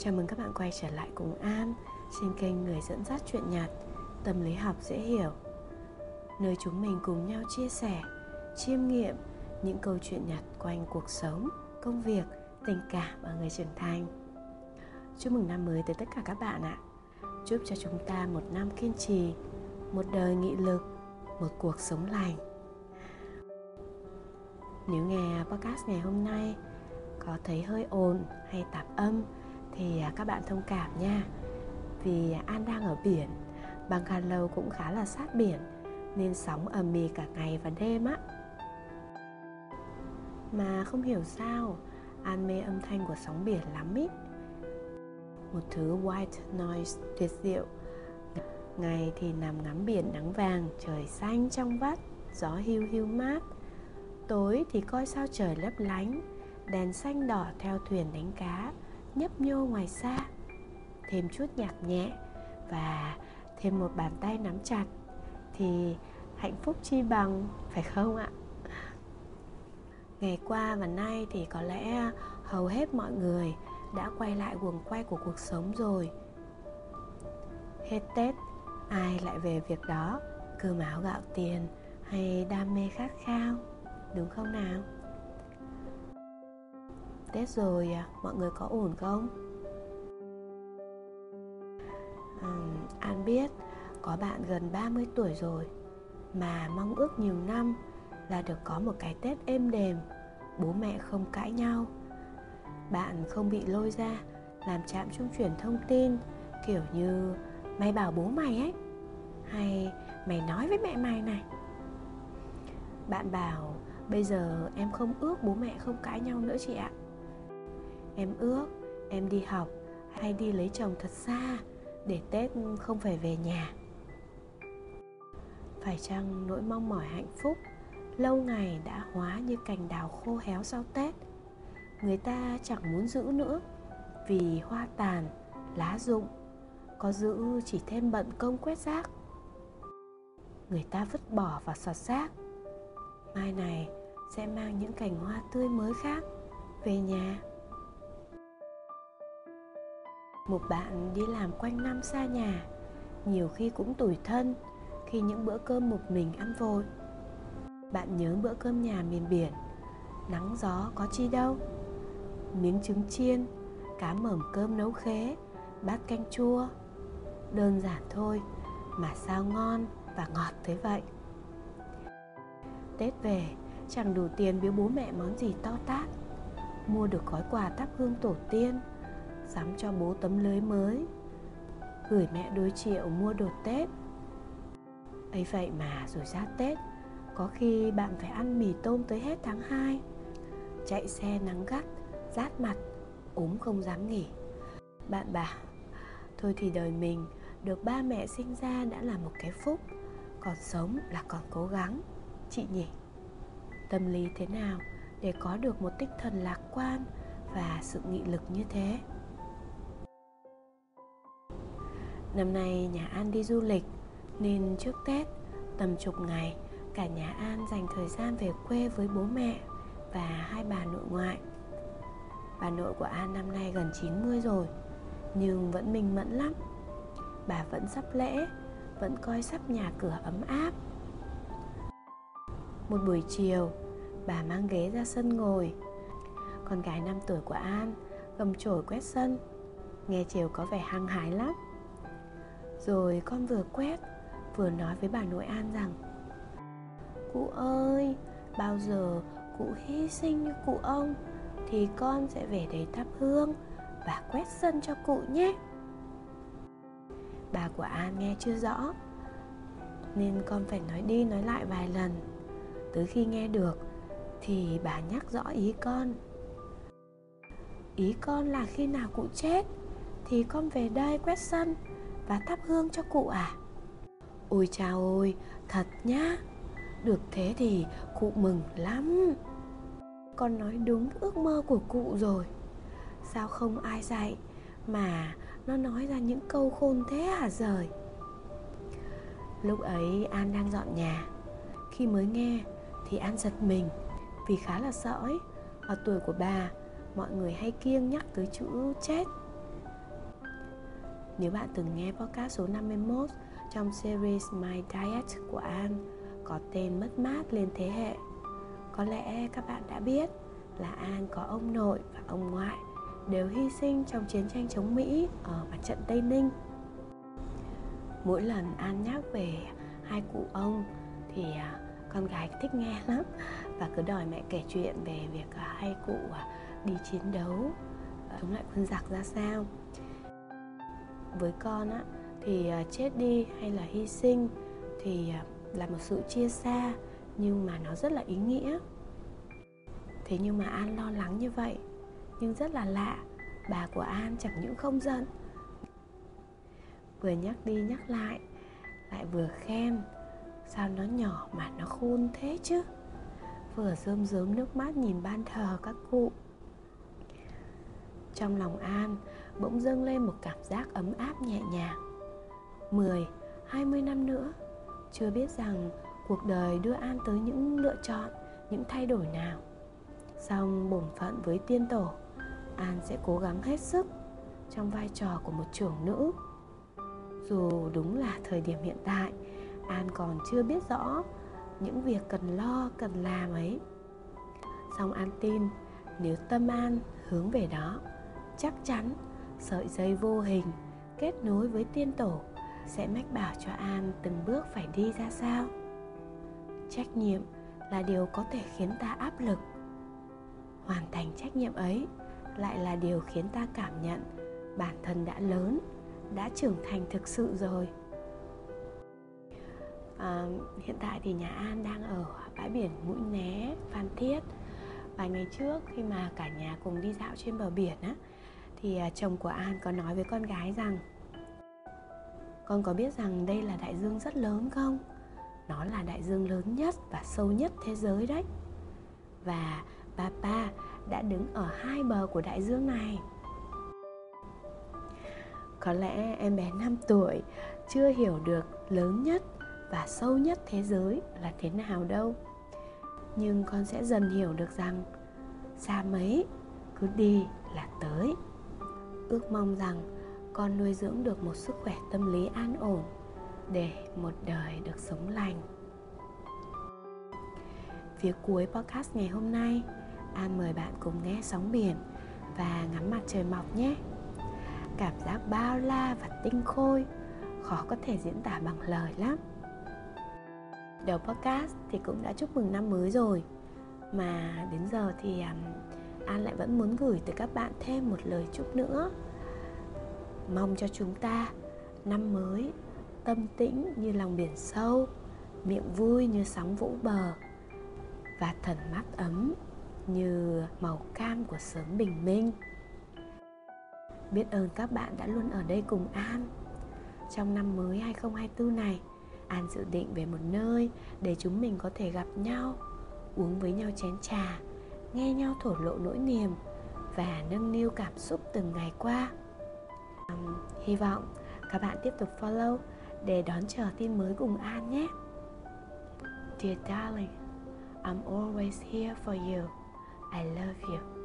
Chào mừng các bạn quay trở lại cùng An trên kênh Người dẫn dắt chuyện nhạt, Tâm lý học dễ hiểu. Nơi chúng mình cùng nhau chia sẻ, chiêm nghiệm những câu chuyện nhạt quanh cuộc sống, công việc, tình cảm và người trưởng thành. Chúc mừng năm mới tới tất cả các bạn ạ. Chúc cho chúng ta một năm kiên trì, một đời nghị lực, một cuộc sống lành. Nếu nghe podcast ngày hôm nay có thấy hơi ồn hay tạp âm thì à, các bạn thông cảm nha. Vì à, an đang ở biển bangalow cũng khá là sát biển, nên sóng ầm mì cả ngày và đêm á. Mà không hiểu sao, an mê âm thanh của sóng biển lắm ý. Một thứ white noise tuyệt diệu. Ngày thì nằm ngắm biển nắng vàng, trời xanh trong vắt, gió hiu hiu mát. Tối thì coi sao trời lấp lánh, đèn xanh đỏ theo thuyền đánh cá nhấp nhô ngoài xa thêm chút nhạc nhẹ và thêm một bàn tay nắm chặt thì hạnh phúc chi bằng, phải không ạ? Ngày qua và nay thì có lẽ hầu hết mọi người đã quay lại guồng quay của cuộc sống rồi. Hết tết, ai lại về việc đó? Cơm áo gạo tiền hay đam mê khát khao, đúng không nào? Tết rồi à? mọi người có ổn không? À, An biết có bạn gần 30 tuổi rồi Mà mong ước nhiều năm là được có một cái Tết êm đềm Bố mẹ không cãi nhau. Bạn không bị lôi ra làm chạm trung chuyển thông tin Kiểu như mày bảo bố mày ấy Hay mày nói với mẹ mày này. Bạn bảo bây giờ em không ước bố mẹ không cãi nhau nữa chị ạ em ước em đi học hay đi lấy chồng thật xa để tết không phải về nhà. Phải chăng nỗi mong mỏi hạnh phúc lâu ngày đã hóa như cành đào khô héo sau tết? Người ta chẳng muốn giữ nữa vì hoa tàn, lá rụng, có giữ chỉ thêm bận công quét rác. Người ta vứt bỏ và sọt rác. Mai này sẽ mang những cành hoa tươi mới khác về nhà một bạn đi làm quanh năm xa nhà, nhiều khi cũng tủi thân khi những bữa cơm một mình ăn vội. Bạn nhớ bữa cơm nhà miền biển, nắng gió có chi đâu. Miếng trứng chiên, cá mởm cơm nấu khế, bát canh chua. Đơn giản thôi mà sao ngon và ngọt thế vậy? Tết về, chẳng đủ tiền biếu bố mẹ món gì to tát. Mua được gói quà thắp hương tổ tiên sắm cho bố tấm lưới mới. Gửi mẹ đối triệu mua đồ tết. Ấy vậy mà rồi ra tết, có khi bạn phải ăn mì tôm tới hết tháng 2 chạy xe nắng gắt, rát mặt, ốm không dám nghỉ. Bạn bảo, thôi thì đời mình, được ba mẹ sinh ra đã là một cái phúc, còn sống là còn cố gắng. Chị nhỉ? Tâm lý thế nào để có được một tinh thần lạc quan và sự nghị lực như thế? Năm nay nhà An đi du lịch, Nên trước Tết, tầm chục ngày, Cả nhà An dành thời gian về quê với bố mẹ Và hai bà nội ngoại. Bà nội của An năm nay gần 90 rồi, Nhưng vẫn minh mẫn lắm. Bà vẫn sắp lễ, Vẫn coi sắp nhà cửa ấm áp. Một buổi chiều, Bà mang ghế ra sân ngồi. Con gái 5 tuổi của An Cầm chổi quét sân, Nghe chiều có vẻ hăng hái lắm rồi con vừa quét vừa nói với bà nội An rằng Cụ ơi, bao giờ cụ hy sinh như cụ ông Thì con sẽ về đấy thắp hương và quét sân cho cụ nhé. Bà của An nghe chưa rõ Nên con phải nói đi nói lại vài lần. Tới khi nghe được Thì bà nhắc rõ ý con. Ý con là khi nào cụ chết Thì con về đây quét sân và thắp hương cho cụ à? Ôi cha ôi thật nhá. Được thế thì cụ mừng lắm. Con nói đúng ước mơ của cụ rồi. Sao không ai dạy mà nó nói ra những câu khôn thế hả rời lúc ấy an đang dọn nhà. Khi mới nghe thì an giật mình vì khá là sợ ấy. Ở tuổi của bà, mọi người hay kiêng nhắc tới chữ chết. Nếu bạn từng nghe podcast số 51 trong series My Diet của An, có tên Mất mát lên thế hệ, Có lẽ các bạn đã biết là An có ông nội và ông ngoại đều hy sinh trong chiến tranh chống Mỹ ở mặt trận Tây Ninh. Mỗi lần An nhắc về hai cụ ông thì à, con gái thích nghe lắm và cứ đòi mẹ kể chuyện về việc à, hai cụ à, đi chiến đấu chống lại quân giặc ra sao. Với con á, thì à, chết đi hay là hy sinh thì à, là một sự chia xa, nhưng mà nó rất là ý nghĩa. Thế nhưng mà an lo lắng như vậy, nhưng rất là lạ, bà của an chẳng những không giận. Vừa nhắc đi nhắc lại lại vừa khen, sao nó nhỏ mà nó khôn thế chứ? Vừa rơm rớm nước mắt nhìn ban thờ các cụ. Trong lòng an bỗng dâng lên một cảm giác ấm áp nhẹ nhàng. 10, 20 năm nữa chưa biết rằng cuộc đời đưa an tới những lựa chọn những thay đổi nào. Song bổn phận với tiên tổ an sẽ cố gắng hết sức trong vai trò của một trưởng nữ. Dù đúng là thời điểm hiện tại an còn chưa biết rõ những việc cần lo cần làm ấy. Song an tin nếu tâm an hướng về đó chắc chắn sợi dây vô hình kết nối với tiên tổ sẽ mách bảo cho an từng bước phải đi ra sao? Trách nhiệm là điều có thể khiến ta áp lực. Hoàn thành trách nhiệm ấy lại là điều khiến ta cảm nhận bản thân đã lớn đã trưởng thành thực sự rồi. À, hiện tại thì nhà an đang ở bãi biển mũi né phan thiết. Vài ngày trước khi mà cả nhà cùng đi dạo trên bờ biển á thì à, chồng của an có nói với con gái rằng, con có biết rằng đây là đại dương rất lớn không? Nó là đại dương lớn nhất và sâu nhất thế giới đấy. Và papa đã đứng ở hai bờ của đại dương này. Có lẽ em bé 5 tuổi chưa hiểu được lớn nhất và sâu nhất thế giới là thế nào đâu. Nhưng con sẽ dần hiểu được rằng, xa mấy cứ đi là tới ước mong rằng con nuôi dưỡng được một sức khỏe tâm lý an ổn để một đời được sống lành. Phía cuối podcast ngày hôm nay an mời bạn cùng nghe sóng biển và ngắm mặt trời mọc nhé. Cảm giác bao la và tinh khôi khó có thể diễn tả bằng lời lắm. Đầu podcast thì cũng đã chúc mừng năm mới rồi mà đến giờ thì um, an lại vẫn muốn gửi tới các bạn thêm một lời chúc nữa. Mong cho chúng ta năm mới tâm tĩnh như lòng biển sâu, miệng vui như sóng vỗ bờ và thần mắt ấm như màu cam của sớm bình minh. Biết ơn các bạn đã luôn ở đây cùng An. Trong năm mới 2024 này, An dự định về một nơi để chúng mình có thể gặp nhau, uống với nhau chén trà nghe nhau thổ lộ nỗi niềm và nâng niu cảm xúc từng ngày qua um, hy vọng các bạn tiếp tục follow để đón chờ tin mới cùng An nhé Dear darling, I'm always here for you. I love you.